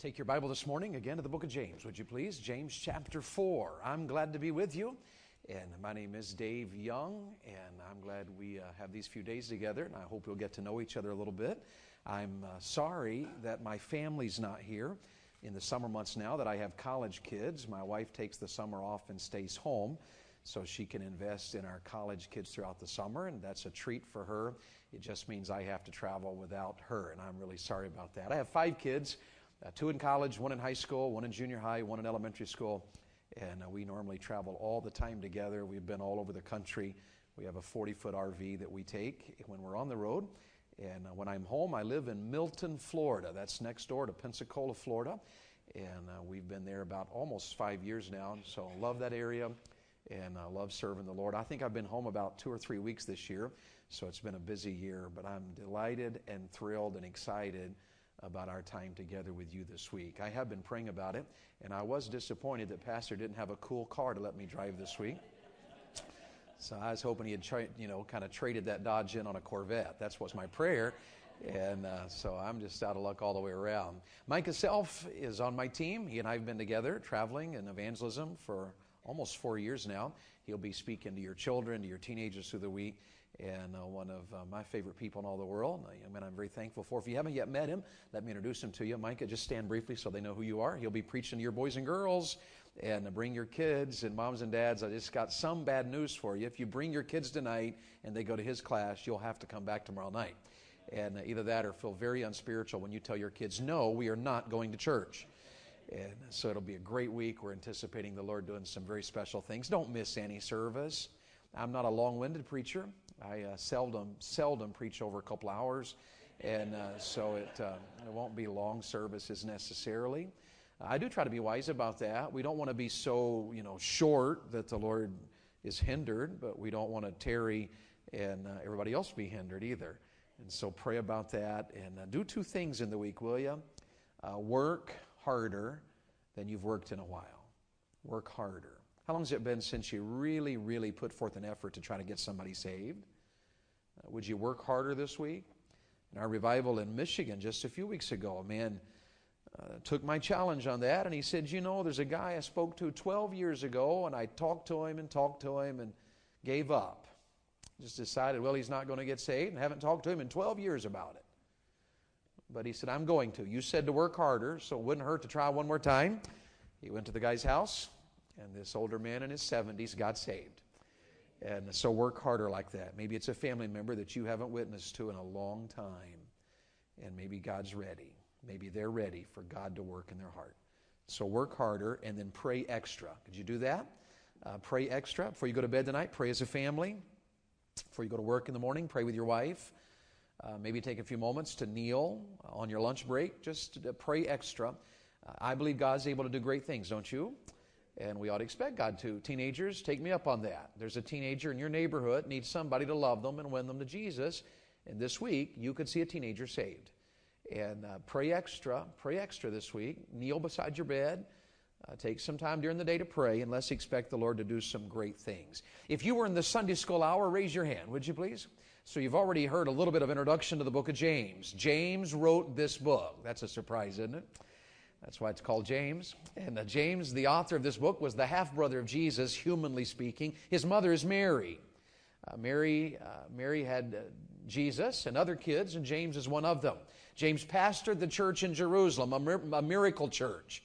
Take your Bible this morning again to the book of James, would you please? James chapter 4. I'm glad to be with you. And my name is Dave Young, and I'm glad we uh, have these few days together, and I hope we'll get to know each other a little bit. I'm uh, sorry that my family's not here in the summer months now that I have college kids. My wife takes the summer off and stays home so she can invest in our college kids throughout the summer, and that's a treat for her. It just means I have to travel without her, and I'm really sorry about that. I have five kids uh, two in college, one in high school, one in junior high, one in elementary school. And uh, we normally travel all the time together. We've been all over the country. We have a 40 foot RV that we take when we're on the road. And uh, when I'm home, I live in Milton, Florida. That's next door to Pensacola, Florida. And uh, we've been there about almost five years now. So I love that area and I love serving the Lord. I think I've been home about two or three weeks this year. So it's been a busy year, but I'm delighted and thrilled and excited about our time together with you this week. I have been praying about it, and I was disappointed that Pastor didn't have a cool car to let me drive this week. So I was hoping he had, tra- you know, kind of traded that Dodge in on a Corvette. That's what's my prayer. And uh, so I'm just out of luck all the way around. Micah Self is on my team. He and I have been together traveling in evangelism for almost four years now. He'll be speaking to your children, to your teenagers through the week and uh, one of uh, my favorite people in all the world. I mean, I'm very thankful for. If you haven't yet met him, let me introduce him to you. Micah, just stand briefly so they know who you are. He'll be preaching to your boys and girls and uh, bring your kids and moms and dads. I just got some bad news for you. If you bring your kids tonight and they go to his class, you'll have to come back tomorrow night. And uh, either that or feel very unspiritual when you tell your kids, no, we are not going to church. And so it'll be a great week. We're anticipating the Lord doing some very special things. Don't miss any service. I'm not a long winded preacher. I uh, seldom, seldom preach over a couple hours, and uh, so it, uh, it won't be long services necessarily. I do try to be wise about that. We don't want to be so, you know, short that the Lord is hindered, but we don't want to tarry and uh, everybody else be hindered either. And so pray about that and uh, do two things in the week, will you? Uh, work harder than you've worked in a while. Work harder. How long has it been since you really, really put forth an effort to try to get somebody saved? Uh, would you work harder this week? In our revival in Michigan just a few weeks ago, a man uh, took my challenge on that and he said, You know, there's a guy I spoke to 12 years ago and I talked to him and talked to him and gave up. Just decided, well, he's not going to get saved and haven't talked to him in 12 years about it. But he said, I'm going to. You said to work harder, so it wouldn't hurt to try one more time. He went to the guy's house, and this older man in his 70s got saved. And so work harder like that. Maybe it's a family member that you haven't witnessed to in a long time, and maybe God's ready. Maybe they're ready for God to work in their heart. So work harder and then pray extra. Could you do that? Uh, pray extra before you go to bed tonight. Pray as a family. Before you go to work in the morning, pray with your wife. Uh, maybe take a few moments to kneel on your lunch break. Just pray extra. Uh, I believe God's able to do great things, don't you? And we ought to expect God to. Teenagers, take me up on that. There's a teenager in your neighborhood needs somebody to love them and win them to Jesus. And this week, you could see a teenager saved. And uh, pray extra. Pray extra this week. Kneel beside your bed. Uh, take some time during the day to pray, and let's expect the Lord to do some great things. If you were in the Sunday school hour, raise your hand, would you please? So you've already heard a little bit of introduction to the book of James. James wrote this book. That's a surprise, isn't it? That's why it's called James. And uh, James, the author of this book, was the half brother of Jesus, humanly speaking. His mother is Mary. Uh, Mary, uh, Mary had uh, Jesus and other kids, and James is one of them. James pastored the church in Jerusalem, a, mir- a miracle church.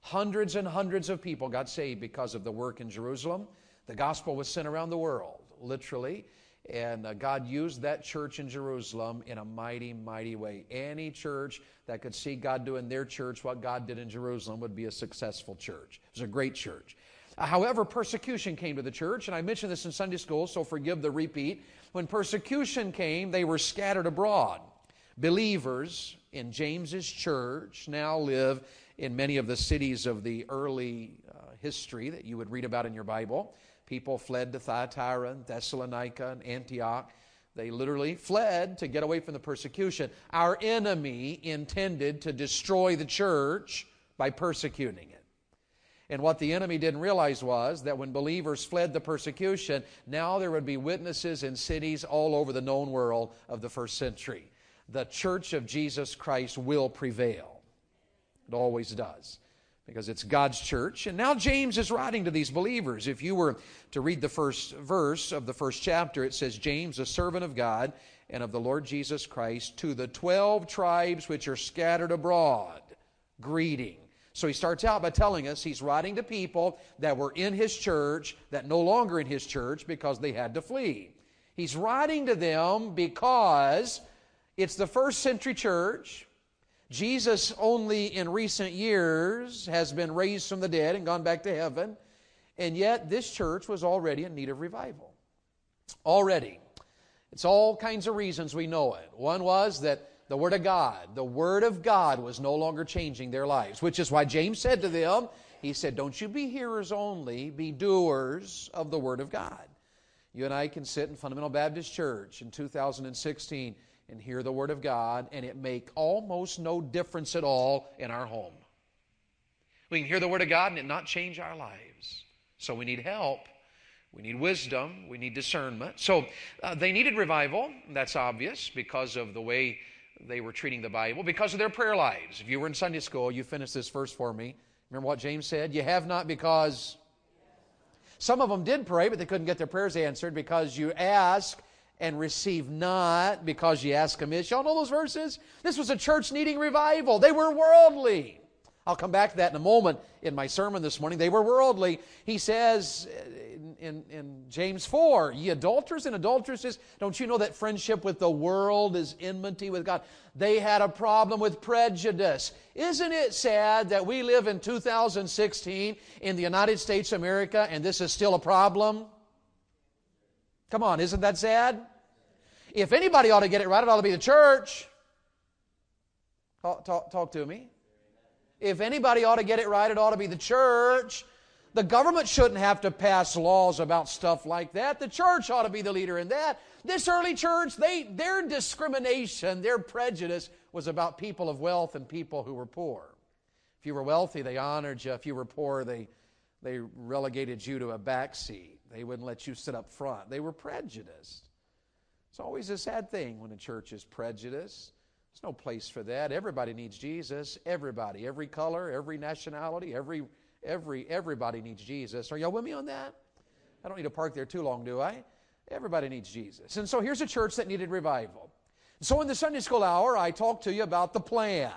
Hundreds and hundreds of people got saved because of the work in Jerusalem. The gospel was sent around the world, literally. And uh, God used that church in Jerusalem in a mighty, mighty way. Any church that could see God do in their church what God did in Jerusalem would be a successful church. It was a great church. Uh, however, persecution came to the church, and I mentioned this in Sunday school, so forgive the repeat. When persecution came, they were scattered abroad. Believers in James's church now live in many of the cities of the early uh, history that you would read about in your Bible. People fled to Thyatira and Thessalonica and Antioch. They literally fled to get away from the persecution. Our enemy intended to destroy the church by persecuting it. And what the enemy didn't realize was that when believers fled the persecution, now there would be witnesses in cities all over the known world of the first century. The church of Jesus Christ will prevail. It always does because it's God's church. And now James is writing to these believers. If you were to read the first verse of the first chapter, it says, James, a servant of God and of the Lord Jesus Christ, to the 12 tribes which are scattered abroad, greeting. So he starts out by telling us he's writing to people that were in his church, that no longer in his church because they had to flee. He's writing to them because it's the first century church. Jesus, only in recent years, has been raised from the dead and gone back to heaven. And yet, this church was already in need of revival. Already. It's all kinds of reasons we know it. One was that the Word of God, the Word of God was no longer changing their lives, which is why James said to them, he said, Don't you be hearers only, be doers of the Word of God. You and I can sit in Fundamental Baptist Church in 2016 and hear the Word of God, and it make almost no difference at all in our home. We can hear the Word of God and it not change our lives. So we need help. We need wisdom. We need discernment. So uh, they needed revival. That's obvious because of the way they were treating the Bible, because of their prayer lives. If you were in Sunday school, you finished this verse for me. Remember what James said? You have not because. Some of them did pray, but they couldn't get their prayers answered because you ask and receive not because ye ask amiss. Y'all know those verses? This was a church needing revival. They were worldly. I'll come back to that in a moment in my sermon this morning. They were worldly. He says in, in, in, James 4, ye adulterers and adulteresses, don't you know that friendship with the world is enmity with God? They had a problem with prejudice. Isn't it sad that we live in 2016 in the United States of America and this is still a problem? Come on, isn't that sad? If anybody ought to get it right, it ought to be the church. Talk, talk, talk to me. If anybody ought to get it right, it ought to be the church. The government shouldn't have to pass laws about stuff like that. The church ought to be the leader in that. This early church, they, their discrimination, their prejudice was about people of wealth and people who were poor. If you were wealthy, they honored you. If you were poor, they, they relegated you to a back seat. They wouldn't let you sit up front. They were prejudiced. It's always a sad thing when a church is prejudiced. There's no place for that. Everybody needs Jesus. Everybody, every color, every nationality, every every everybody needs Jesus. Are y'all with me on that? I don't need to park there too long, do I? Everybody needs Jesus. And so here's a church that needed revival. So in the Sunday school hour, I talked to you about the plan.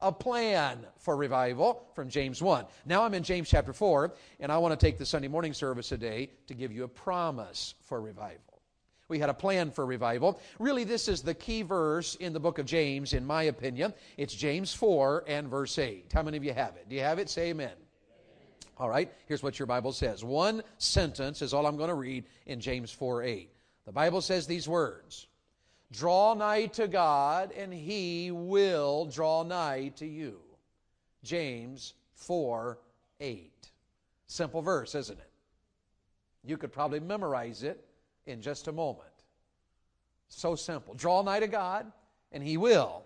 A plan for revival from James 1. Now I'm in James chapter 4, and I want to take the Sunday morning service today to give you a promise for revival. We had a plan for revival. Really, this is the key verse in the book of James, in my opinion. It's James 4 and verse 8. How many of you have it? Do you have it? Say amen. All right, here's what your Bible says. One sentence is all I'm going to read in James 4 8. The Bible says these words Draw nigh to God, and he will draw nigh to you. James 4 8. Simple verse, isn't it? You could probably memorize it in just a moment. So simple. Draw nigh to God, and He will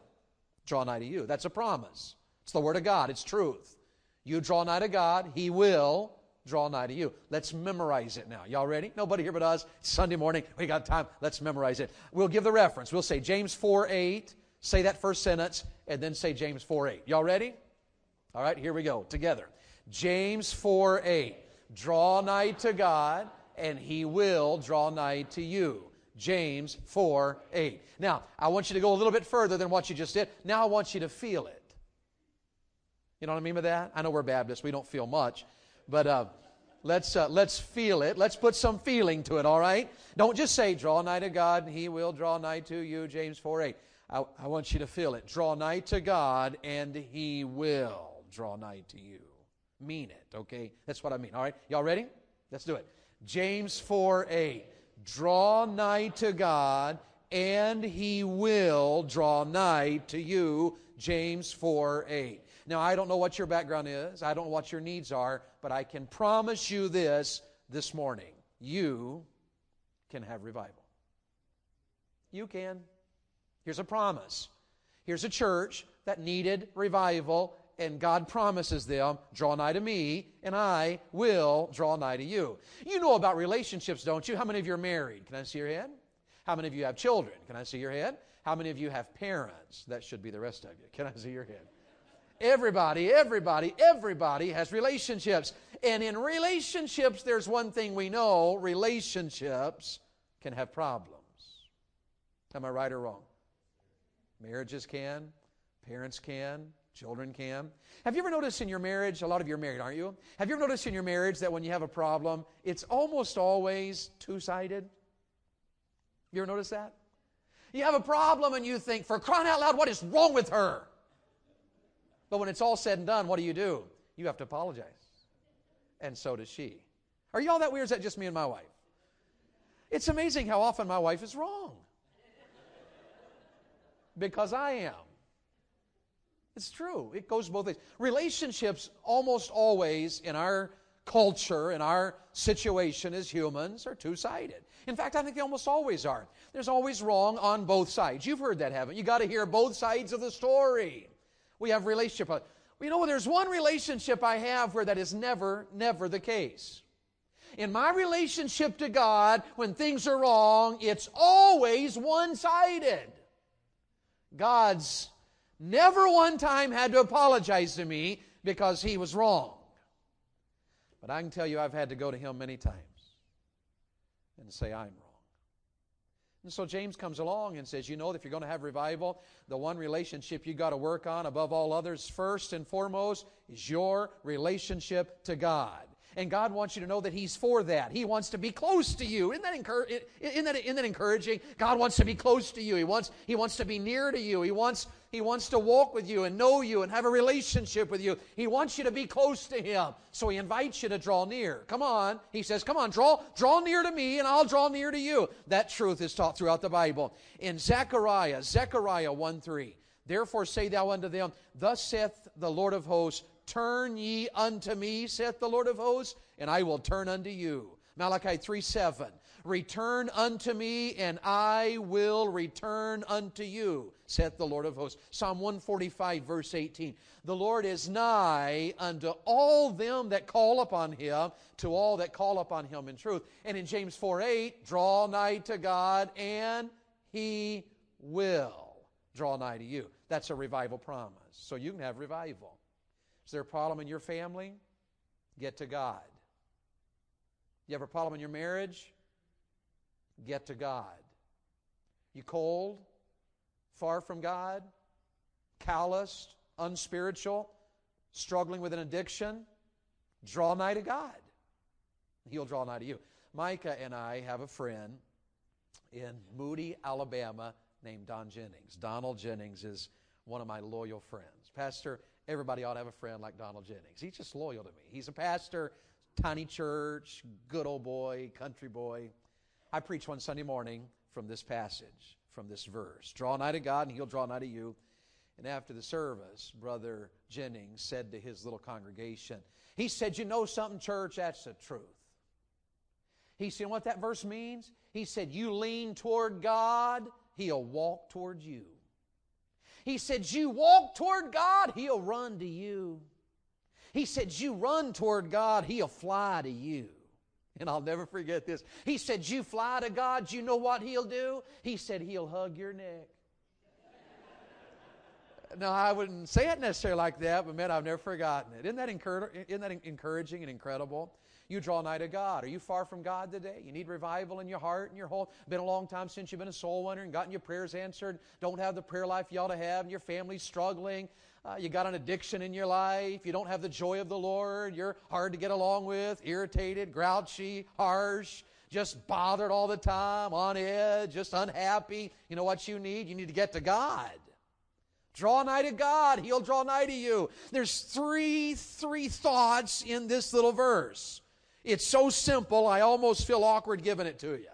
draw nigh to you. That's a promise. It's the Word of God, it's truth. You draw nigh to God, He will draw nigh to you. Let's memorize it now. Y'all ready? Nobody here but us. Sunday morning. We got time. Let's memorize it. We'll give the reference. We'll say James 4 8. Say that first sentence, and then say James 4 8. Y'all ready? All right, here we go. Together. James 4 8. Draw nigh to God and he will draw nigh to you. James 4 8. Now, I want you to go a little bit further than what you just did. Now, I want you to feel it. You know what I mean by that? I know we're Baptists, we don't feel much, but uh, let's, uh, let's feel it. Let's put some feeling to it, all right? Don't just say, draw nigh to God, and he will draw nigh to you, James 4 8. I, I want you to feel it. Draw nigh to God, and he will draw nigh to you. Mean it, okay? That's what I mean, all right? Y'all ready? Let's do it. James 4 8. Draw nigh to God, and he will draw nigh to you. James 4 8. Now, I don't know what your background is, I don't know what your needs are, but I can promise you this this morning. You can have revival. You can. Here's a promise. Here's a church that needed revival and God promises them, draw nigh to me, and I will draw nigh to you. You know about relationships, don't you? How many of you are married? Can I see your hand? How many of you have children? Can I see your hand? How many of you have parents? That should be the rest of you. Can I see your hand? Everybody, everybody, everybody has relationships. And in relationships, there's one thing we know relationships can have problems. Am I right or wrong? Marriages can, parents can, children can. Have you ever noticed in your marriage, a lot of you are married, aren't you? Have you ever noticed in your marriage that when you have a problem, it's almost always two sided? You ever notice that? You have a problem and you think, for crying out loud, what is wrong with her? But when it's all said and done, what do you do? You have to apologize. And so does she. Are y'all that weird? Is that just me and my wife? It's amazing how often my wife is wrong. Because I am. It's true. It goes both ways. Relationships almost always in our culture, in our situation as humans, are two sided. In fact, I think they almost always are. There's always wrong on both sides. You've heard that, haven't you? You got to hear both sides of the story. We have relationship. You know, there's one relationship I have where that is never, never the case. In my relationship to God, when things are wrong, it's always one sided. God's never one time had to apologize to me because he was wrong. But I can tell you, I've had to go to him many times and say, I'm. And so James comes along and says, You know, if you're going to have revival, the one relationship you got to work on above all others, first and foremost, is your relationship to God. And God wants you to know that He's for that. He wants to be close to you. Isn't that, incur- isn't that, isn't that encouraging? God wants to be close to you. He wants, he wants to be near to you. He wants, he wants to walk with you and know you and have a relationship with you. He wants you to be close to Him. So He invites you to draw near. Come on. He says, Come on, draw, draw near to me and I'll draw near to you. That truth is taught throughout the Bible. In Zechariah, Zechariah 1 3. Therefore say thou unto them, Thus saith the Lord of hosts, Turn ye unto me, saith the Lord of hosts, and I will turn unto you. Malachi 3 7. Return unto me, and I will return unto you, saith the Lord of hosts. Psalm 145, verse 18. The Lord is nigh unto all them that call upon him, to all that call upon him in truth. And in James 4 8, draw nigh to God, and he will draw nigh to you. That's a revival promise. So you can have revival. Is there a problem in your family? Get to God. You have a problem in your marriage? Get to God. You cold? Far from God? Calloused? Unspiritual? Struggling with an addiction? Draw nigh to God. He'll draw nigh to you. Micah and I have a friend in Moody, Alabama named Don Jennings. Donald Jennings is one of my loyal friends. Pastor, Everybody ought to have a friend like Donald Jennings. He's just loyal to me. He's a pastor, tiny church, good old boy, country boy. I preach one Sunday morning from this passage, from this verse. Draw nigh to God, and He'll draw nigh to you. And after the service, Brother Jennings said to his little congregation, he said, You know something, church? That's the truth. He said, What that verse means? He said, You lean toward God, He'll walk toward you. He said, You walk toward God, He'll run to you. He said, You run toward God, He'll fly to you. And I'll never forget this. He said, You fly to God, you know what He'll do? He said, He'll hug your neck. no, I wouldn't say it necessarily like that, but man, I've never forgotten it. Isn't that, isn't that encouraging and incredible? You draw nigh to God. Are you far from God today? You need revival in your heart and your home. Been a long time since you've been a soul winner and gotten your prayers answered. Don't have the prayer life you ought to have, and your family's struggling. Uh, you got an addiction in your life. You don't have the joy of the Lord. You're hard to get along with, irritated, grouchy, harsh, just bothered all the time, on edge, just unhappy. You know what you need? You need to get to God. Draw nigh to God, He'll draw nigh to you. There's three, three thoughts in this little verse. It's so simple, I almost feel awkward giving it to you.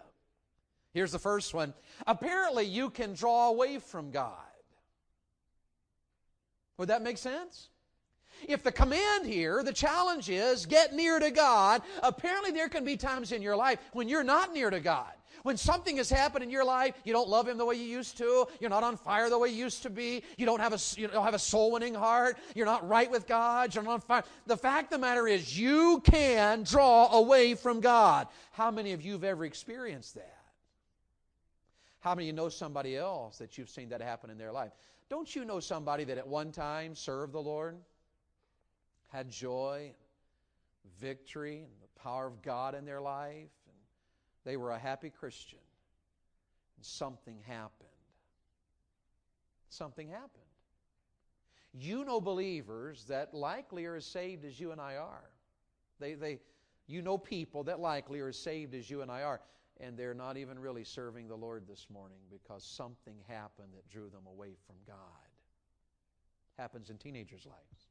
Here's the first one. Apparently, you can draw away from God. Would that make sense? If the command here, the challenge is get near to God, apparently there can be times in your life when you're not near to God. When something has happened in your life, you don't love Him the way you used to. You're not on fire the way you used to be. You don't have a, you don't have a soul winning heart. You're not right with God. You're not on fire. The fact of the matter is, you can draw away from God. How many of you have ever experienced that? How many of you know somebody else that you've seen that happen in their life? Don't you know somebody that at one time served the Lord, had joy, victory, and the power of God in their life, and they were a happy Christian, and something happened? Something happened. You know believers that likely are as saved as you and I are. They, they, you know people that likely are as saved as you and I are, and they're not even really serving the Lord this morning because something happened that drew them away from God. Happens in teenagers' lives.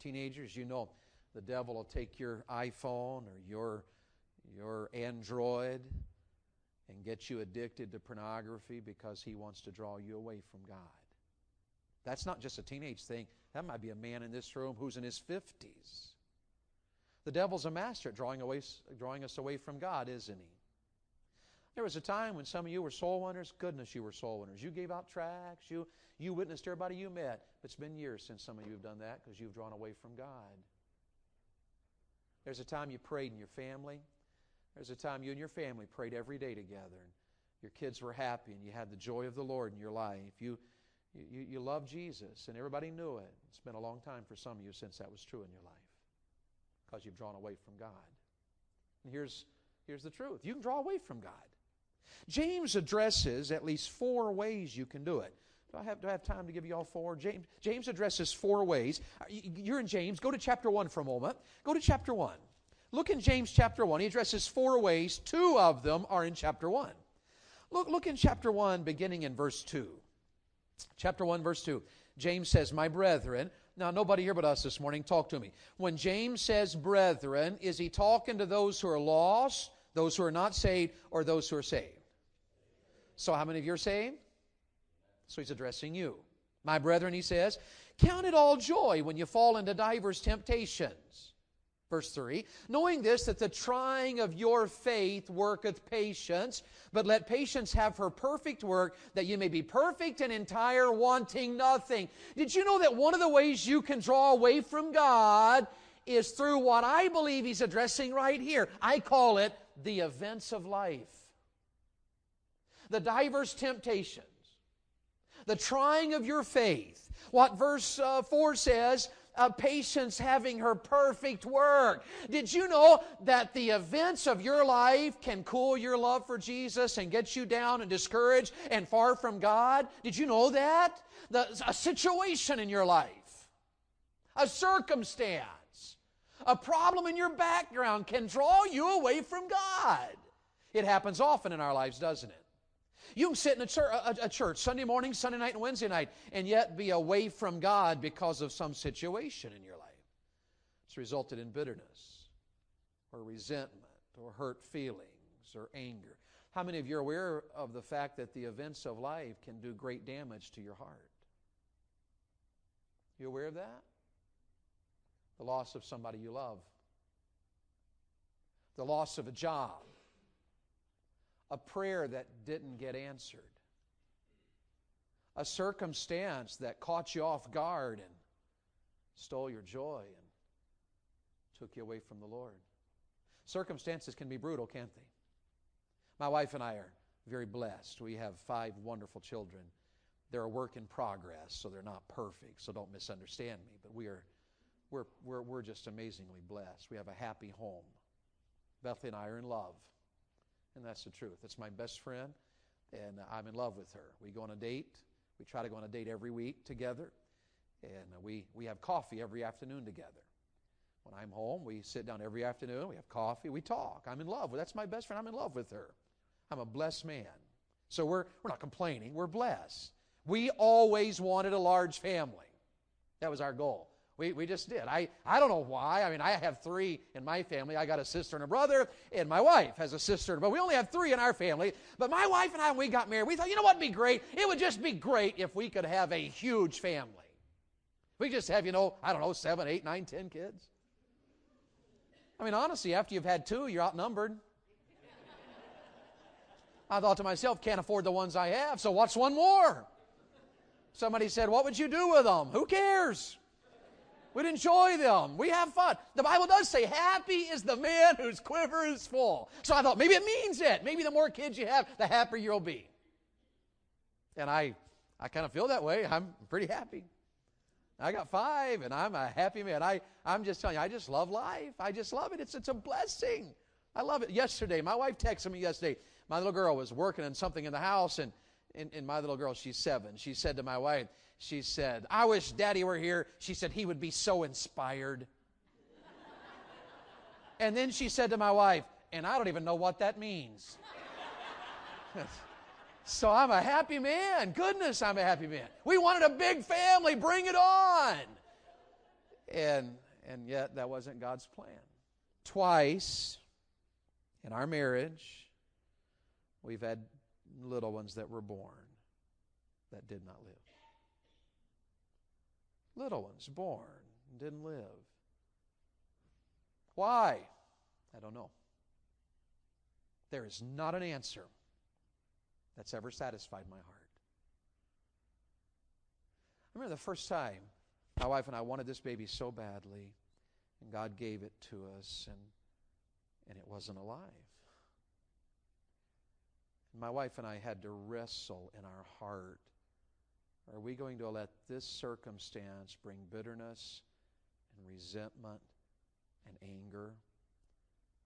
Teenagers, you know, the devil will take your iPhone or your, your Android and get you addicted to pornography because he wants to draw you away from God. That's not just a teenage thing. That might be a man in this room who's in his 50s. The devil's a master at drawing, away, drawing us away from God, isn't he? There was a time when some of you were soul winners. Goodness, you were soul winners. You gave out tracts. You, you witnessed everybody you met. But it's been years since some of you have done that because you've drawn away from God. There's a time you prayed in your family. There's a time you and your family prayed every day together. And your kids were happy and you had the joy of the Lord in your life. You, you, you loved Jesus and everybody knew it. It's been a long time for some of you since that was true in your life because you've drawn away from God. And here's, here's the truth you can draw away from God. James addresses at least four ways you can do it. Do I have, do I have time to give you all four? James, James addresses four ways. Uh, you're in James. Go to chapter 1 for a moment. Go to chapter 1. Look in James chapter 1. He addresses four ways. Two of them are in chapter 1. Look, look in chapter 1, beginning in verse 2. Chapter 1, verse 2. James says, My brethren, now nobody here but us this morning, talk to me. When James says brethren, is he talking to those who are lost, those who are not saved, or those who are saved? So, how many of you are saved? So, he's addressing you. My brethren, he says, count it all joy when you fall into divers temptations Verse 3 Knowing this, that the trying of your faith worketh patience, but let patience have her perfect work, that you may be perfect and entire, wanting nothing. Did you know that one of the ways you can draw away from God is through what I believe he's addressing right here? I call it the events of life. The diverse temptations, the trying of your faith. What verse uh, 4 says, uh, patience having her perfect work. Did you know that the events of your life can cool your love for Jesus and get you down and discouraged and far from God? Did you know that? The, a situation in your life, a circumstance, a problem in your background can draw you away from God. It happens often in our lives, doesn't it? You can sit in a church, a, a church, Sunday morning, Sunday night, and Wednesday night and yet be away from God because of some situation in your life. It's resulted in bitterness or resentment or hurt feelings or anger. How many of you are aware of the fact that the events of life can do great damage to your heart? You aware of that? The loss of somebody you love, the loss of a job, a prayer that didn't get answered, a circumstance that caught you off guard and stole your joy and took you away from the Lord. Circumstances can be brutal, can't they? My wife and I are very blessed. We have five wonderful children. They're a work in progress, so they're not perfect, so don't misunderstand me. But we are, we're, we're, we're just amazingly blessed. We have a happy home. Bethany and I are in love. And that's the truth. It's my best friend, and I'm in love with her. We go on a date. We try to go on a date every week together, and we, we have coffee every afternoon together. When I'm home, we sit down every afternoon, we have coffee, we talk. I'm in love That's my best friend. I'm in love with her. I'm a blessed man. So we're, we're not complaining, we're blessed. We always wanted a large family. That was our goal. We, we just did. I, I don't know why. I mean, I have three in my family. I got a sister and a brother, and my wife has a sister. But we only have three in our family. But my wife and I, when we got married, we thought, you know what would be great? It would just be great if we could have a huge family. We just have, you know, I don't know, seven, eight, nine, ten kids. I mean, honestly, after you've had two, you're outnumbered. I thought to myself, can't afford the ones I have, so what's one more? Somebody said, What would you do with them? Who cares? We'd enjoy them. We have fun. The Bible does say, happy is the man whose quiver is full. So I thought, maybe it means it. Maybe the more kids you have, the happier you'll be. And I, I kind of feel that way. I'm pretty happy. I got five, and I'm a happy man. I, I'm just telling you, I just love life. I just love it. It's, it's a blessing. I love it. Yesterday, my wife texted me yesterday. My little girl was working on something in the house, and, and, and my little girl, she's seven. She said to my wife, she said, I wish daddy were here. She said, he would be so inspired. and then she said to my wife, and I don't even know what that means. so I'm a happy man. Goodness, I'm a happy man. We wanted a big family. Bring it on. And, and yet, that wasn't God's plan. Twice in our marriage, we've had little ones that were born that did not live. Little ones born didn't live. Why? I don't know. There is not an answer that's ever satisfied my heart. I remember the first time my wife and I wanted this baby so badly, and God gave it to us, and, and it wasn't alive. And my wife and I had to wrestle in our heart. Are we going to let this circumstance bring bitterness and resentment and anger?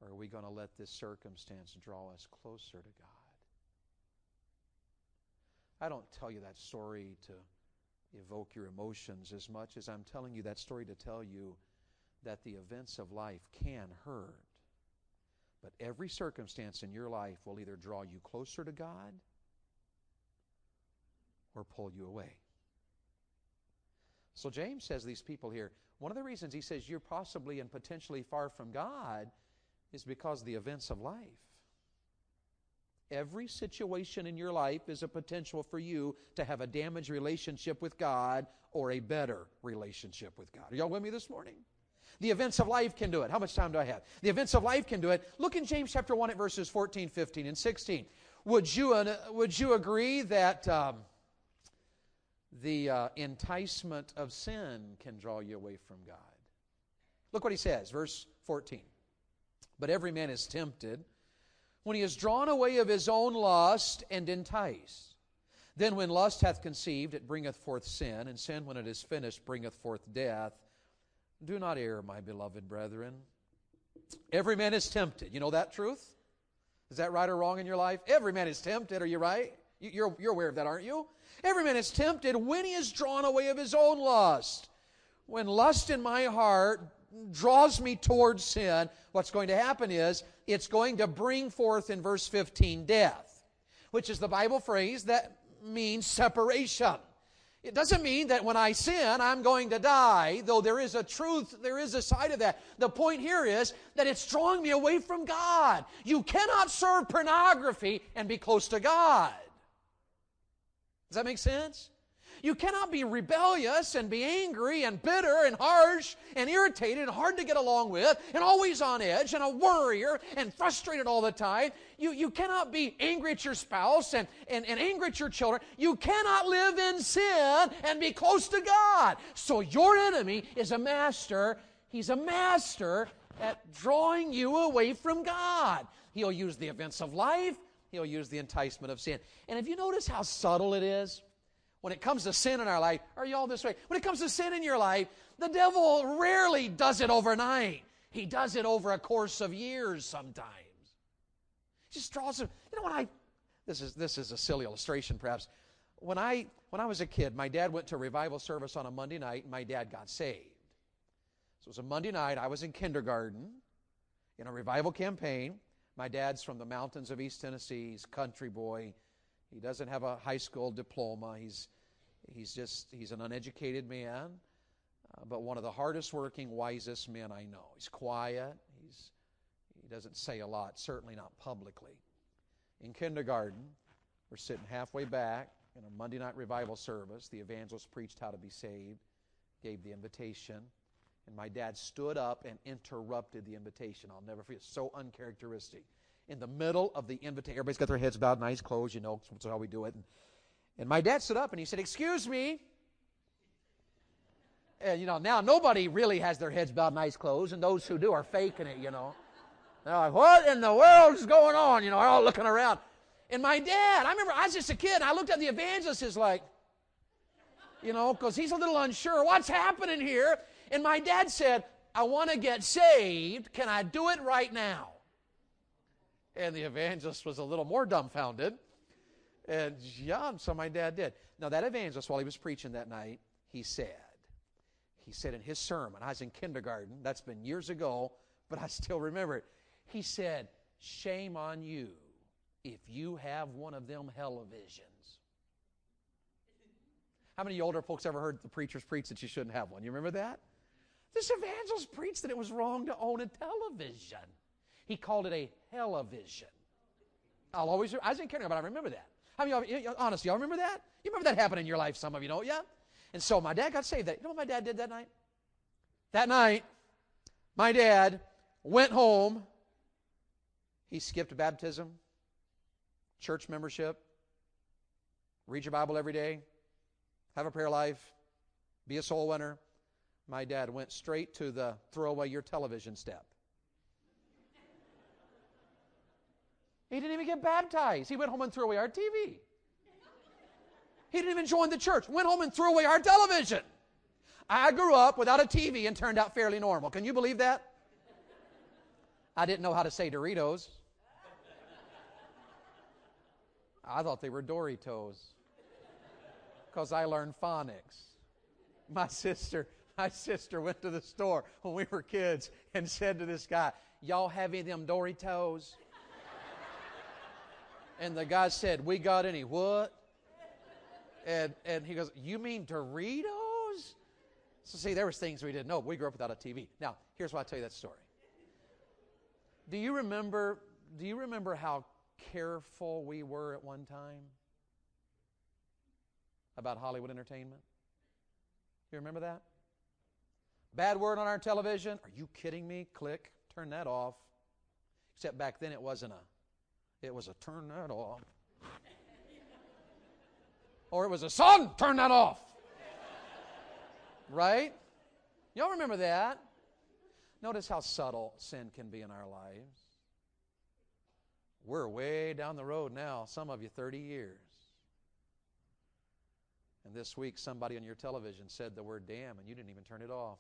Or are we going to let this circumstance draw us closer to God? I don't tell you that story to evoke your emotions as much as I'm telling you that story to tell you that the events of life can hurt. But every circumstance in your life will either draw you closer to God or pull you away. So James says these people here, one of the reasons he says you're possibly and potentially far from God is because the events of life. Every situation in your life is a potential for you to have a damaged relationship with God or a better relationship with God. Are y'all with me this morning? The events of life can do it. How much time do I have? The events of life can do it. Look in James chapter 1 at verses 14, 15, and 16. Would you, uh, would you agree that um, the uh, enticement of sin can draw you away from God? Look what he says, verse 14. But every man is tempted when he is drawn away of his own lust and enticed. Then, when lust hath conceived, it bringeth forth sin, and sin, when it is finished, bringeth forth death. Do not err, my beloved brethren. Every man is tempted. You know that truth? Is that right or wrong in your life? Every man is tempted. Are you right? You're, you're aware of that, aren't you? Every man is tempted when he is drawn away of his own lust. When lust in my heart draws me towards sin, what's going to happen is it's going to bring forth in verse 15 death, which is the Bible phrase that means separation. It doesn't mean that when I sin, I'm going to die, though there is a truth, there is a side of that. The point here is that it's drawing me away from God. You cannot serve pornography and be close to God. Does that make sense? You cannot be rebellious and be angry and bitter and harsh and irritated and hard to get along with and always on edge and a worrier and frustrated all the time. You, you cannot be angry at your spouse and, and, and angry at your children. You cannot live in sin and be close to God. So your enemy is a master. He's a master at drawing you away from God. He'll use the events of life. He'll use the enticement of sin. And if you notice how subtle it is, when it comes to sin in our life, are you all this way? When it comes to sin in your life, the devil rarely does it overnight. He does it over a course of years sometimes. He just draws it. You know when I this is this is a silly illustration perhaps. When I when I was a kid, my dad went to a revival service on a Monday night and my dad got saved. So it was a Monday night, I was in kindergarten in a revival campaign. My dad's from the mountains of East Tennessee, he's country boy. He doesn't have a high school diploma. He's, he's just, he's an uneducated man, uh, but one of the hardest working, wisest men I know. He's quiet. He's, he doesn't say a lot, certainly not publicly. In kindergarten, we're sitting halfway back in a Monday night revival service. The evangelist preached how to be saved, gave the invitation, and my dad stood up and interrupted the invitation. I'll never forget. So uncharacteristic in the middle of the invitation. Everybody's got their heads bowed, nice clothes, you know, that's how we do it. And, and my dad stood up and he said, Excuse me. And, you know, now nobody really has their heads bowed, nice clothes, and those who do are faking it, you know. They're like, What in the world is going on? You know, they're all looking around. And my dad, I remember I was just a kid, and I looked at the evangelist, is like, you know, because he's a little unsure. What's happening here? And my dad said, I want to get saved. Can I do it right now? And the evangelist was a little more dumbfounded. And yeah, so my dad did. Now, that evangelist, while he was preaching that night, he said, he said in his sermon, I was in kindergarten, that's been years ago, but I still remember it. He said, Shame on you if you have one of them televisions. How many older folks ever heard the preachers preach that you shouldn't have one? You remember that? This evangelist preached that it was wrong to own a television. He called it a television. I'll always, I in kindergarten, but I remember that. Of you, honestly, y'all remember that? You remember that happened in your life, some of you don't, yeah? And so my dad got saved that. You know what my dad did that night? That night, my dad went home. He skipped baptism, church membership, read your Bible every day, have a prayer life, be a soul winner. My dad went straight to the throw away your television step. He didn't even get baptized. He went home and threw away our TV. He didn't even join the church. Went home and threw away our television. I grew up without a TV and turned out fairly normal. Can you believe that? I didn't know how to say Doritos. I thought they were Doritos because I learned phonics. My sister, my sister went to the store when we were kids and said to this guy, "Y'all have any of them Doritos?" And the guy said, "We got any what?" And, and he goes, You mean Doritos? So, see, there was things we didn't know. We grew up without a TV. Now, here's why I tell you that story. Do you remember, do you remember how careful we were at one time about Hollywood entertainment? You remember that? Bad word on our television? Are you kidding me? Click, turn that off. Except back then it wasn't a, it was a turn that off. Or it was a son, turn that off. Right? Y'all remember that? Notice how subtle sin can be in our lives. We're way down the road now, some of you 30 years. And this week, somebody on your television said the word damn, and you didn't even turn it off.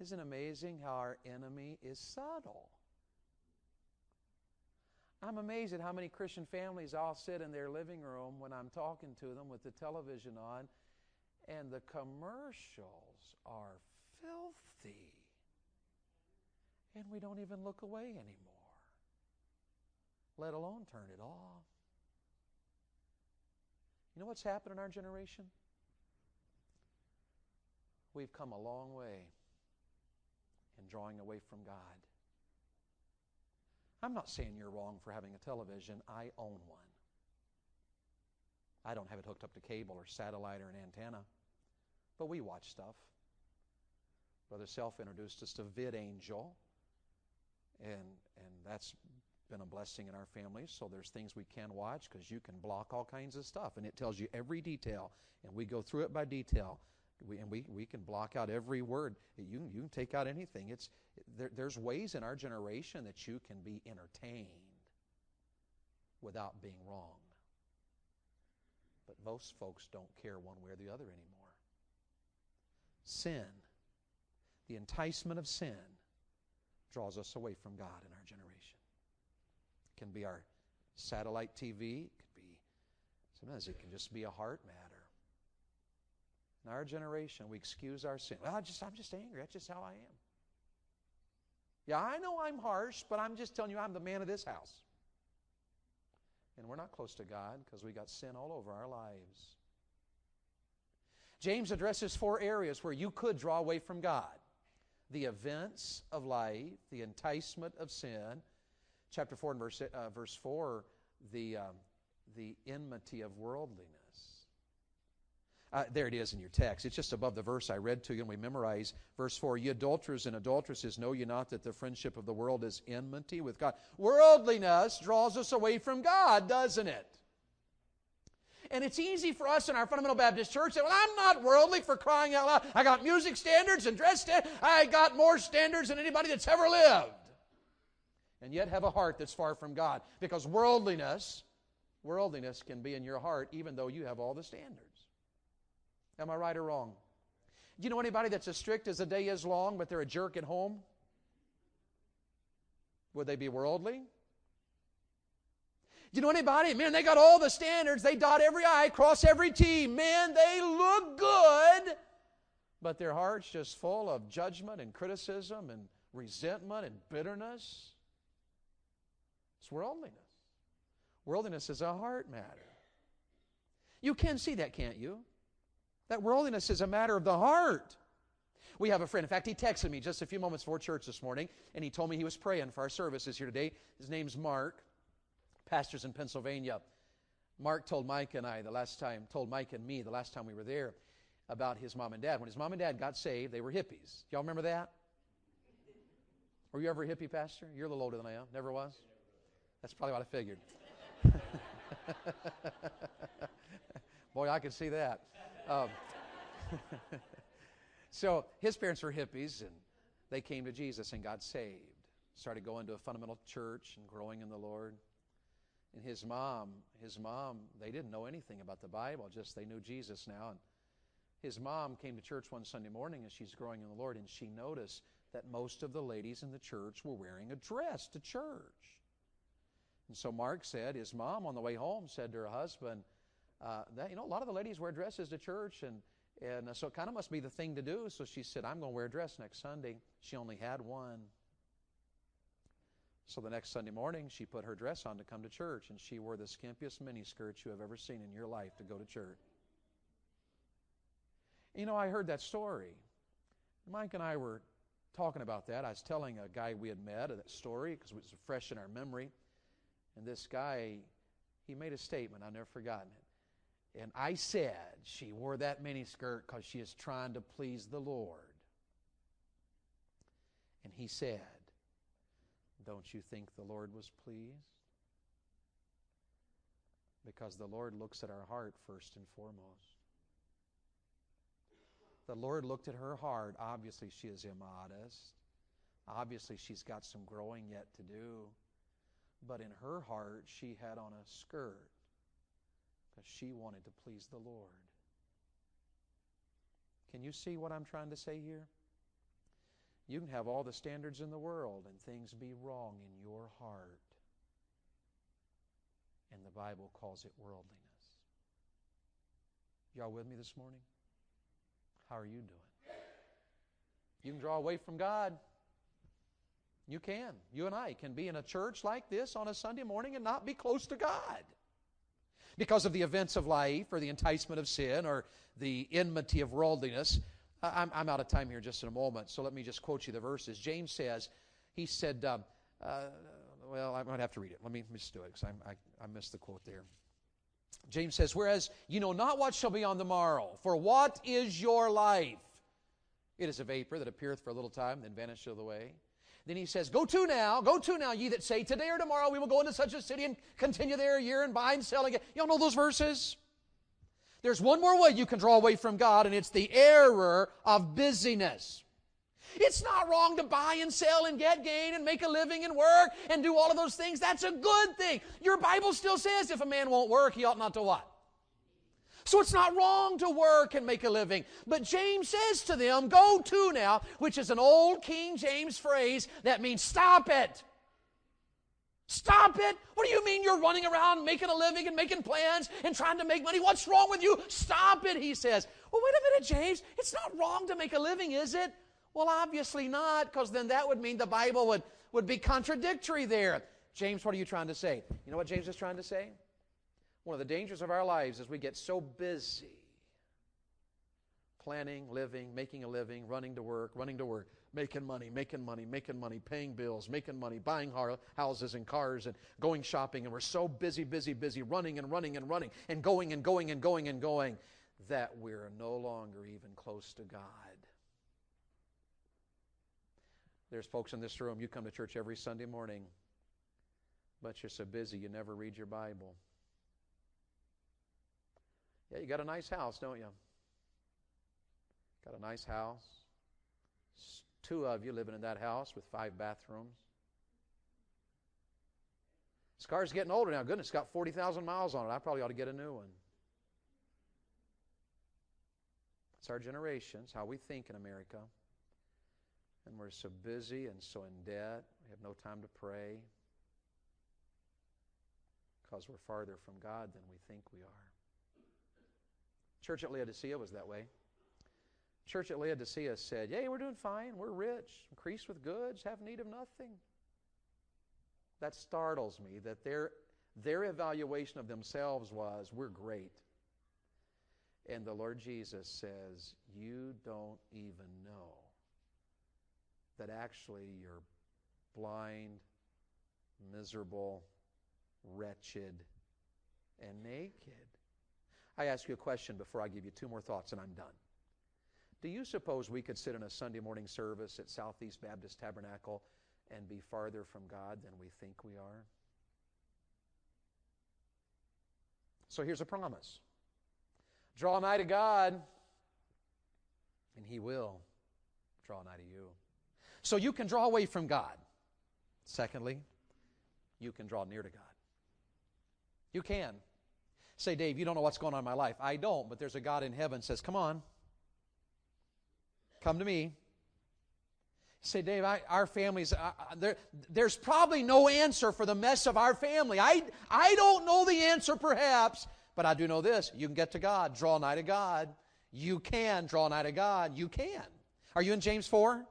Isn't it amazing how our enemy is subtle? I'm amazed at how many Christian families all sit in their living room when I'm talking to them with the television on, and the commercials are filthy. And we don't even look away anymore, let alone turn it off. You know what's happened in our generation? We've come a long way in drawing away from God. I'm not saying you're wrong for having a television. I own one. I don't have it hooked up to cable or satellite or an antenna, but we watch stuff. Brother Self introduced us to VidAngel, and, and that's been a blessing in our family. So there's things we can watch because you can block all kinds of stuff, and it tells you every detail, and we go through it by detail. We, and we, we can block out every word. You, you can take out anything. It's, there, there's ways in our generation that you can be entertained without being wrong. But most folks don't care one way or the other anymore. Sin, the enticement of sin, draws us away from God in our generation. It can be our satellite TV, it could be, sometimes it can just be a heart matter. In our generation, we excuse our sin. Well, I just, I'm just angry. That's just how I am. Yeah, I know I'm harsh, but I'm just telling you I'm the man of this house. And we're not close to God because we got sin all over our lives. James addresses four areas where you could draw away from God the events of life, the enticement of sin. Chapter 4 and verse, uh, verse 4, the, um, the enmity of worldliness. Uh, there it is in your text. It's just above the verse I read to you, and we memorize verse 4. Ye adulterers and adulteresses, know ye not that the friendship of the world is enmity with God? Worldliness draws us away from God, doesn't it? And it's easy for us in our fundamental Baptist church say, well, I'm not worldly for crying out loud. I got music standards and dress standards. I got more standards than anybody that's ever lived. and yet have a heart that's far from God. Because worldliness, worldliness can be in your heart even though you have all the standards. Am I right or wrong? Do you know anybody that's as strict as the day is long, but they're a jerk at home? Would they be worldly? Do you know anybody? Man, they got all the standards. They dot every I, cross every T. Man, they look good, but their heart's just full of judgment and criticism and resentment and bitterness. It's worldliness. Worldliness is a heart matter. You can see that, can't you? That worldliness is a matter of the heart. We have a friend. In fact, he texted me just a few moments before church this morning, and he told me he was praying for our services here today. His name's Mark, pastors in Pennsylvania. Mark told Mike and I the last time, told Mike and me the last time we were there about his mom and dad. When his mom and dad got saved, they were hippies. Y'all remember that? Were you ever a hippie, Pastor? You're a little older than I am. Never was? That's probably what I figured. Boy, I could see that. Um, so his parents were hippies, and they came to Jesus and got saved. Started going to a fundamental church and growing in the Lord. And his mom, his mom, they didn't know anything about the Bible, just they knew Jesus now. And his mom came to church one Sunday morning as she's growing in the Lord, and she noticed that most of the ladies in the church were wearing a dress to church. And so Mark said, his mom on the way home said to her husband, uh, that, you know, a lot of the ladies wear dresses to church, and, and uh, so it kind of must be the thing to do. So she said, I'm going to wear a dress next Sunday. She only had one. So the next Sunday morning, she put her dress on to come to church, and she wore the skimpiest miniskirt you have ever seen in your life to go to church. You know, I heard that story. Mike and I were talking about that. I was telling a guy we had met that story because it was fresh in our memory. And this guy, he made a statement. I've never forgotten it. And I said she wore that miniskirt because she is trying to please the Lord. And he said, Don't you think the Lord was pleased? Because the Lord looks at our heart first and foremost. The Lord looked at her heart. Obviously, she is immodest. Obviously, she's got some growing yet to do. But in her heart, she had on a skirt because she wanted to please the Lord. Can you see what I'm trying to say here? You can have all the standards in the world and things be wrong in your heart. And the Bible calls it worldliness. Y'all with me this morning? How are you doing? You can draw away from God. You can. You and I can be in a church like this on a Sunday morning and not be close to God because of the events of life or the enticement of sin or the enmity of worldliness. I'm, I'm out of time here just in a moment, so let me just quote you the verses. James says, he said, uh, uh, well, I might have to read it. Let me just do it because I, I missed the quote there. James says, Whereas you know not what shall be on the morrow, for what is your life? It is a vapor that appeareth for a little time, then vanisheth away. Then he says, Go to now, go to now, ye that say, Today or tomorrow we will go into such a city and continue there a year and buy and sell again. Y'all know those verses? There's one more way you can draw away from God, and it's the error of busyness. It's not wrong to buy and sell and get gain and make a living and work and do all of those things. That's a good thing. Your Bible still says if a man won't work, he ought not to what? So it's not wrong to work and make a living. But James says to them, Go to now, which is an old King James phrase that means stop it. Stop it. What do you mean you're running around making a living and making plans and trying to make money? What's wrong with you? Stop it, he says. Well, wait a minute, James. It's not wrong to make a living, is it? Well, obviously not, because then that would mean the Bible would, would be contradictory there. James, what are you trying to say? You know what James is trying to say? One of the dangers of our lives is we get so busy planning, living, making a living, running to work, running to work, making money, making money, making money, paying bills, making money, buying houses and cars and going shopping. And we're so busy, busy, busy, running and running and running and going and going and going and going that we're no longer even close to God. There's folks in this room, you come to church every Sunday morning, but you're so busy you never read your Bible. Yeah, you got a nice house, don't you? Got a nice house. Two of you living in that house with five bathrooms. This car's getting older now. Goodness, it's got 40,000 miles on it. I probably ought to get a new one. It's our generation. It's how we think in America. And we're so busy and so in debt. We have no time to pray because we're farther from God than we think we are. Church at Laodicea was that way. Church at Laodicea said, Yay, we're doing fine. We're rich, increased with goods, have need of nothing. That startles me that their, their evaluation of themselves was, We're great. And the Lord Jesus says, You don't even know that actually you're blind, miserable, wretched, and naked. I ask you a question before I give you two more thoughts and I'm done. Do you suppose we could sit in a Sunday morning service at Southeast Baptist Tabernacle and be farther from God than we think we are? So here's a promise draw nigh to God, and He will draw nigh to you. So you can draw away from God. Secondly, you can draw near to God. You can. Say, Dave, you don't know what's going on in my life. I don't, but there's a God in heaven says, Come on. Come to me. Say, Dave, I, our families, uh, there, there's probably no answer for the mess of our family. I, I don't know the answer, perhaps, but I do know this. You can get to God, draw nigh to God. You can draw nigh to God. You can. Are you in James 4?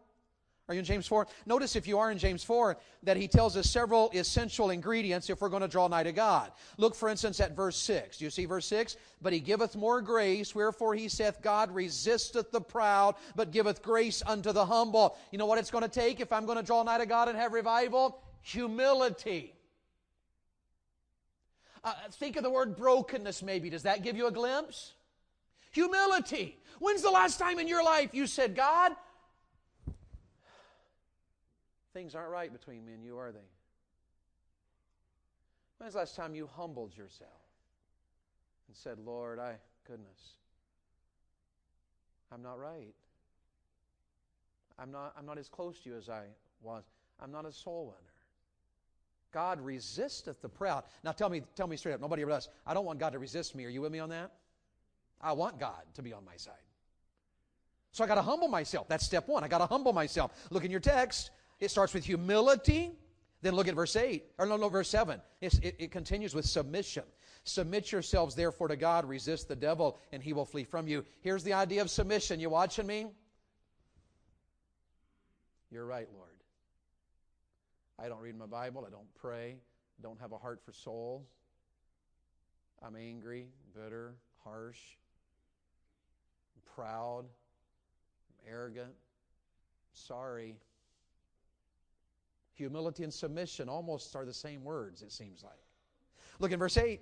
Are you in James 4? Notice if you are in James 4 that he tells us several essential ingredients if we're going to draw nigh to God. Look, for instance, at verse 6. Do you see verse 6? But he giveth more grace, wherefore he saith, God resisteth the proud, but giveth grace unto the humble. You know what it's going to take if I'm going to draw nigh to God and have revival? Humility. Uh, think of the word brokenness, maybe. Does that give you a glimpse? Humility. When's the last time in your life you said, God, Things aren't right between me and you, are they? When's the last time you humbled yourself and said, Lord, I, goodness, I'm not right. I'm not, I'm not as close to you as I was. I'm not a soul winner. God resisteth the proud. Now tell me, tell me straight up, nobody ever does. I don't want God to resist me. Are you with me on that? I want God to be on my side. So I got to humble myself. That's step one. I got to humble myself. Look in your text. It starts with humility. Then look at verse 8, or no, no, verse 7. It, it continues with submission. Submit yourselves therefore to God, resist the devil, and he will flee from you. Here's the idea of submission. You watching me? You're right, Lord. I don't read my Bible. I don't pray. I Don't have a heart for souls. I'm angry, bitter, harsh, proud, arrogant, sorry. Humility and submission almost are the same words, it seems like. Look in verse 8.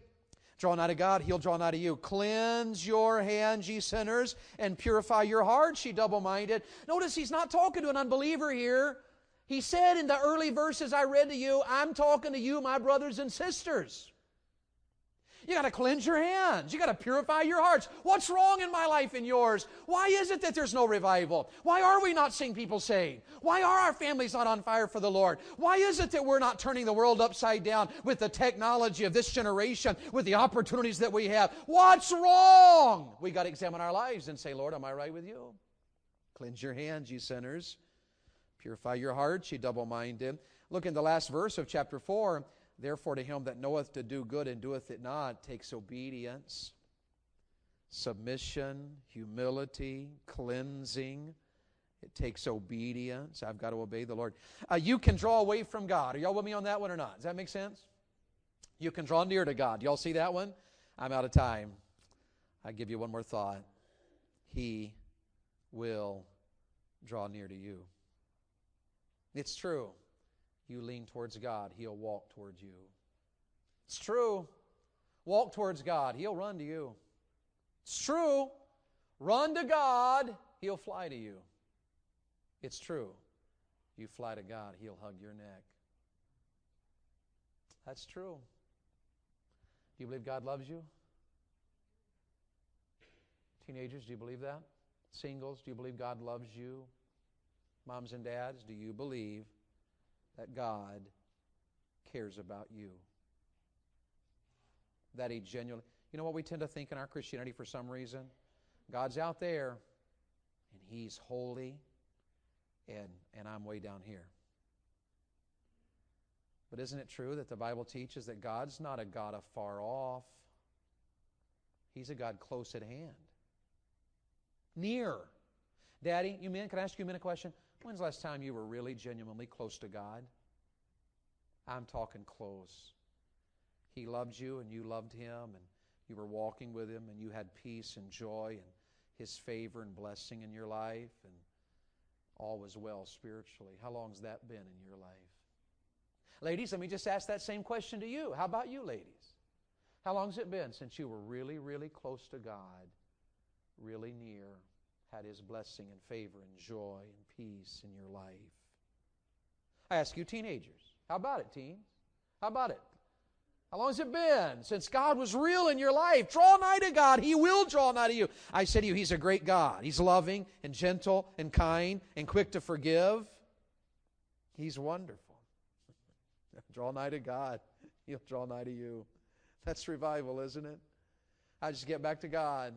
Draw nigh to God, he'll draw nigh to you. Cleanse your hands, ye sinners, and purify your hearts, ye double minded. Notice he's not talking to an unbeliever here. He said in the early verses I read to you, I'm talking to you, my brothers and sisters. You got to cleanse your hands. You got to purify your hearts. What's wrong in my life and yours? Why is it that there's no revival? Why are we not seeing people saved? Why are our families not on fire for the Lord? Why is it that we're not turning the world upside down with the technology of this generation, with the opportunities that we have? What's wrong? We got to examine our lives and say, Lord, am I right with you? Cleanse your hands, you sinners. Purify your hearts, you double minded. Look in the last verse of chapter 4. Therefore, to him that knoweth to do good and doeth it not takes obedience, submission, humility, cleansing. It takes obedience. I've got to obey the Lord. Uh, you can draw away from God. Are y'all with me on that one or not? Does that make sense? You can draw near to God. Y'all see that one? I'm out of time. I give you one more thought. He will draw near to you. It's true you lean towards God, He'll walk towards you. It's true. Walk towards God, He'll run to you. It's true. Run to God, He'll fly to you. It's true. You fly to God, He'll hug your neck. That's true. Do you believe God loves you? Teenagers, do you believe that? Singles, do you believe God loves you? Moms and dads, do you believe that God cares about you. that He genuinely. You know what we tend to think in our Christianity for some reason? God's out there, and He's holy, and, and I'm way down here. But isn't it true that the Bible teaches that God's not a God afar off? He's a God close at hand. Near. Daddy, you men, can I ask you a minute question? When's the last time you were really genuinely close to God? I'm talking close. He loved you and you loved him and you were walking with him and you had peace and joy and his favor and blessing in your life and all was well spiritually. How long has that been in your life? Ladies, let me just ask that same question to you. How about you, ladies? How long has it been since you were really, really close to God, really near, had His blessing and favor and joy and peace in your life? I ask you, teenagers, how about it, teens? How about it? How long has it been since God was real in your life? Draw nigh to God. He will draw nigh to you. I say to you, He's a great God. He's loving and gentle and kind and quick to forgive. He's wonderful. Draw nigh to God, He'll draw nigh to you. That's revival, isn't it? I just get back to God.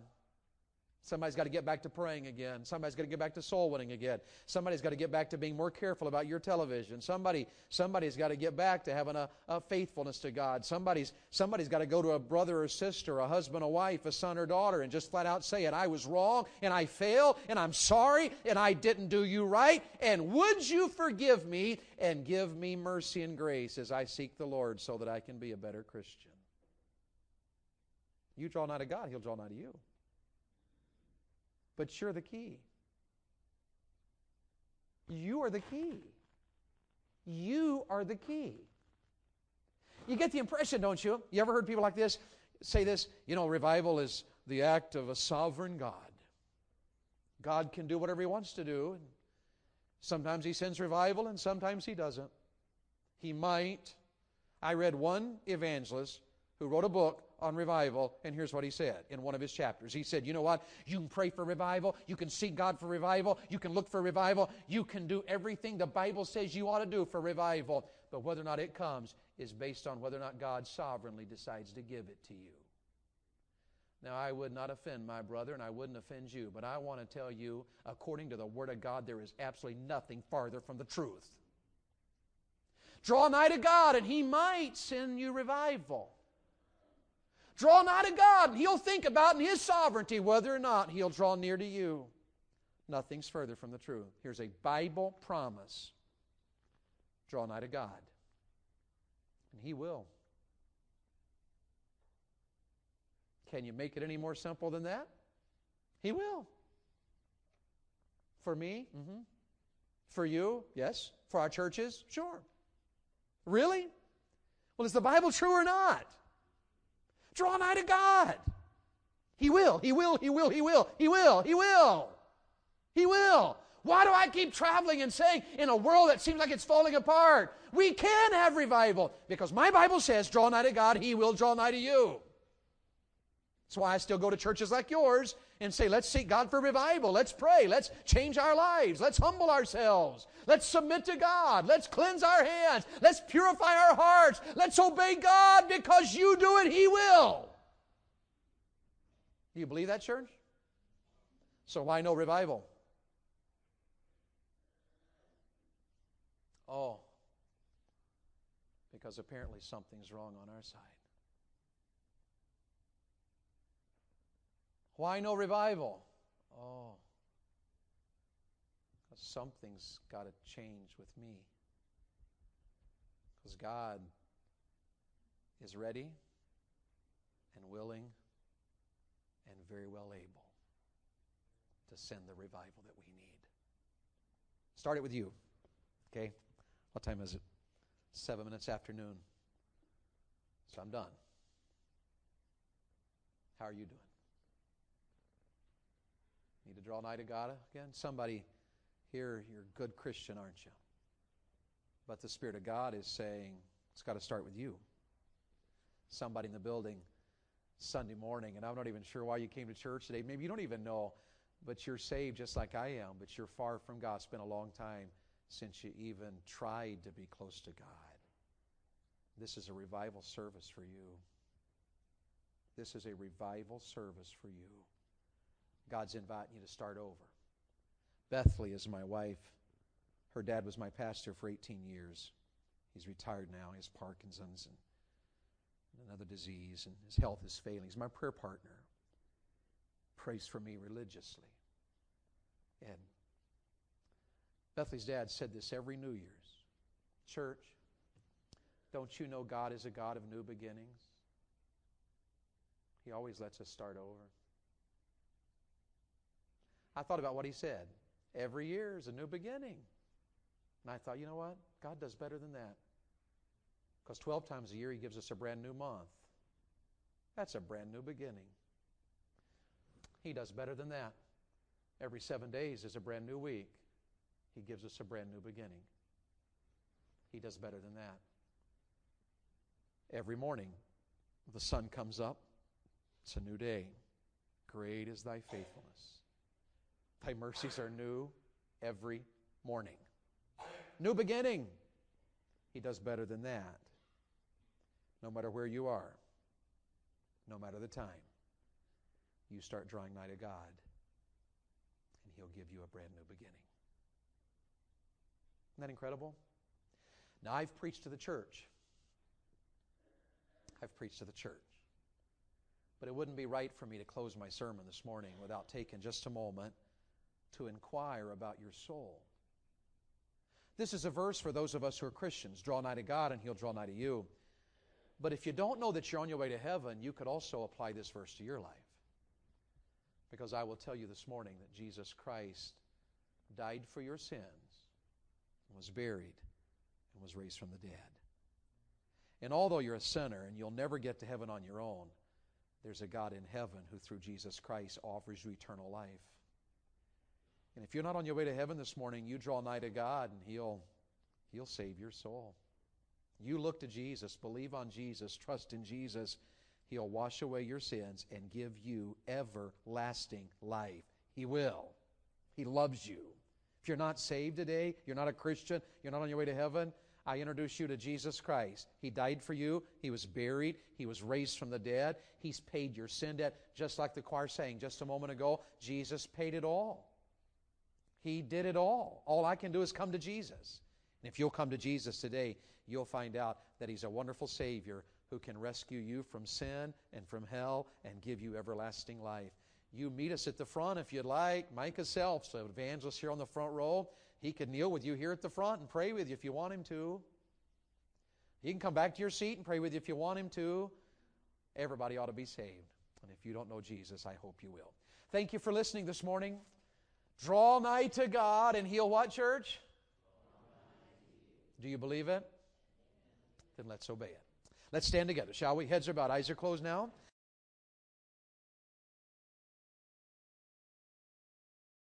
Somebody's got to get back to praying again. Somebody's got to get back to soul winning again. Somebody's got to get back to being more careful about your television. Somebody, somebody's got to get back to having a, a faithfulness to God. Somebody's, somebody's got to go to a brother or sister, a husband, a wife, a son or daughter, and just flat out say it. I was wrong, and I failed, and I'm sorry, and I didn't do you right, and would you forgive me and give me mercy and grace as I seek the Lord so that I can be a better Christian? You draw nigh to God, He'll draw nigh to you but you're the key. You are the key. You are the key. You get the impression, don't you? You ever heard people like this say this? You know, revival is the act of a sovereign God. God can do whatever He wants to do. Sometimes He sends revival and sometimes He doesn't. He might. I read one evangelist who wrote a book on revival, and here's what he said in one of his chapters. He said, You know what? You can pray for revival, you can seek God for revival, you can look for revival, you can do everything the Bible says you ought to do for revival, but whether or not it comes is based on whether or not God sovereignly decides to give it to you. Now, I would not offend my brother, and I wouldn't offend you, but I want to tell you, according to the Word of God, there is absolutely nothing farther from the truth. Draw nigh to God, and He might send you revival. Draw nigh to God, and He'll think about in His sovereignty whether or not He'll draw near to you. Nothing's further from the truth. Here's a Bible promise draw nigh to God, and He will. Can you make it any more simple than that? He will. For me? Mm-hmm. For you? Yes. For our churches? Sure. Really? Well, is the Bible true or not? Draw nigh to God. He will, He will, He will, He will, He will, He will. He will. Why do I keep traveling and saying in a world that seems like it's falling apart? We can have revival because my Bible says, draw nigh to God, He will draw nigh to you. That's why I still go to churches like yours and say, let's seek God for revival. Let's pray. Let's change our lives. Let's humble ourselves. Let's submit to God. Let's cleanse our hands. Let's purify our hearts. Let's obey God because you do it, He will. Do you believe that, church? So why no revival? Oh, because apparently something's wrong on our side. Why no revival? Oh, something's got to change with me. Because God is ready and willing and very well able to send the revival that we need. Start it with you. Okay? What time is it? Seven minutes after noon. So I'm done. How are you doing? Need to draw nigh to God again? Somebody here, you're a good Christian, aren't you? But the Spirit of God is saying, it's got to start with you. Somebody in the building Sunday morning, and I'm not even sure why you came to church today. Maybe you don't even know, but you're saved just like I am, but you're far from God. It's been a long time since you even tried to be close to God. This is a revival service for you. This is a revival service for you. God's inviting you to start over. Bethley is my wife. Her dad was my pastor for 18 years. He's retired now. He has Parkinson's and another disease, and his health is failing. He's my prayer partner. Prays for me religiously. And Bethley's dad said this every New Year's Church, don't you know God is a God of new beginnings? He always lets us start over. I thought about what he said. Every year is a new beginning. And I thought, you know what? God does better than that. Because 12 times a year, He gives us a brand new month. That's a brand new beginning. He does better than that. Every seven days is a brand new week. He gives us a brand new beginning. He does better than that. Every morning, the sun comes up. It's a new day. Great is thy faithfulness. Thy mercies are new every morning. New beginning. He does better than that. No matter where you are, no matter the time, you start drawing nigh to God, and He'll give you a brand new beginning. Isn't that incredible? Now, I've preached to the church. I've preached to the church. But it wouldn't be right for me to close my sermon this morning without taking just a moment to inquire about your soul. This is a verse for those of us who are Christians. Draw nigh to God, and He'll draw nigh to you. But if you don't know that you're on your way to heaven, you could also apply this verse to your life. Because I will tell you this morning that Jesus Christ died for your sins, was buried, and was raised from the dead. And although you're a sinner and you'll never get to heaven on your own, there's a God in heaven who, through Jesus Christ, offers you eternal life. And if you're not on your way to heaven this morning, you draw nigh to God and He'll, He'll save your soul. You look to Jesus, believe on Jesus, trust in Jesus. He'll wash away your sins and give you everlasting life. He will. He loves you. If you're not saved today, you're not a Christian, you're not on your way to heaven, I introduce you to Jesus Christ. He died for you. He was buried. He was raised from the dead. He's paid your sin debt, just like the choir sang just a moment ago. Jesus paid it all. He did it all. All I can do is come to Jesus. And if you'll come to Jesus today, you'll find out that He's a wonderful Savior who can rescue you from sin and from hell and give you everlasting life. You meet us at the front if you'd like. Micah Self, so evangelist here on the front row. He can kneel with you here at the front and pray with you if you want him to. He can come back to your seat and pray with you if you want him to. Everybody ought to be saved. And if you don't know Jesus, I hope you will. Thank you for listening this morning. Draw nigh to God and he'll what, church? Do you believe it? Then let's obey it. Let's stand together, shall we? Heads are bowed, eyes are closed now.